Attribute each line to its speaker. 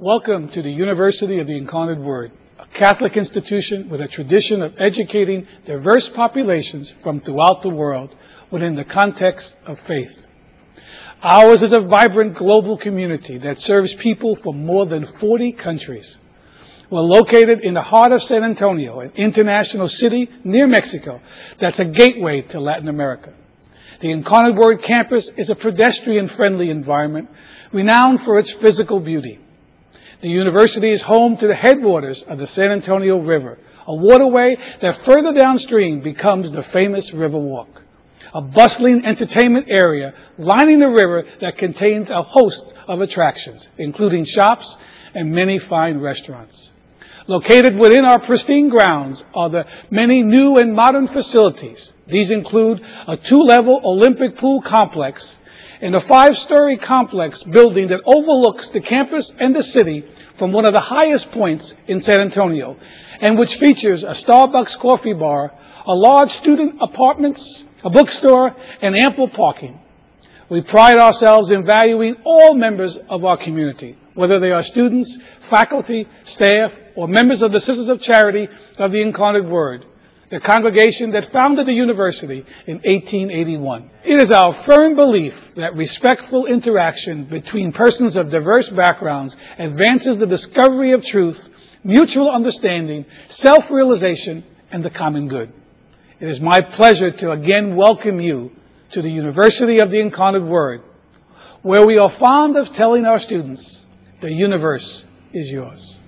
Speaker 1: Welcome to the University of the Incarnate Word, a Catholic institution with a tradition of educating diverse populations from throughout the world within the context of faith. Ours is a vibrant global community that serves people from more than 40 countries. We're located in the heart of San Antonio, an international city near Mexico that's a gateway to Latin America. The Incarnate Word campus is a pedestrian-friendly environment renowned for its physical beauty. The university is home to the headwaters of the San Antonio River, a waterway that further downstream becomes the famous River Walk, a bustling entertainment area lining the river that contains a host of attractions, including shops and many fine restaurants. Located within our pristine grounds are the many new and modern facilities. These include a two-level Olympic pool complex and a five-story complex building that overlooks the campus and the city from one of the highest points in San Antonio, and which features a Starbucks coffee bar, a large student apartments, a bookstore, and ample parking. We pride ourselves in valuing all members of our community, whether they are students, faculty, staff, or members of the Sisters of Charity of the Incarnate Word, the congregation that founded the university in 1881. It is our firm belief that respectful interaction between persons of diverse backgrounds advances the discovery of truth, mutual understanding, self-realization, and the common good. It is my pleasure to again welcome you to the University of the Incarnate Word, where we are fond of telling our students, the universe is yours.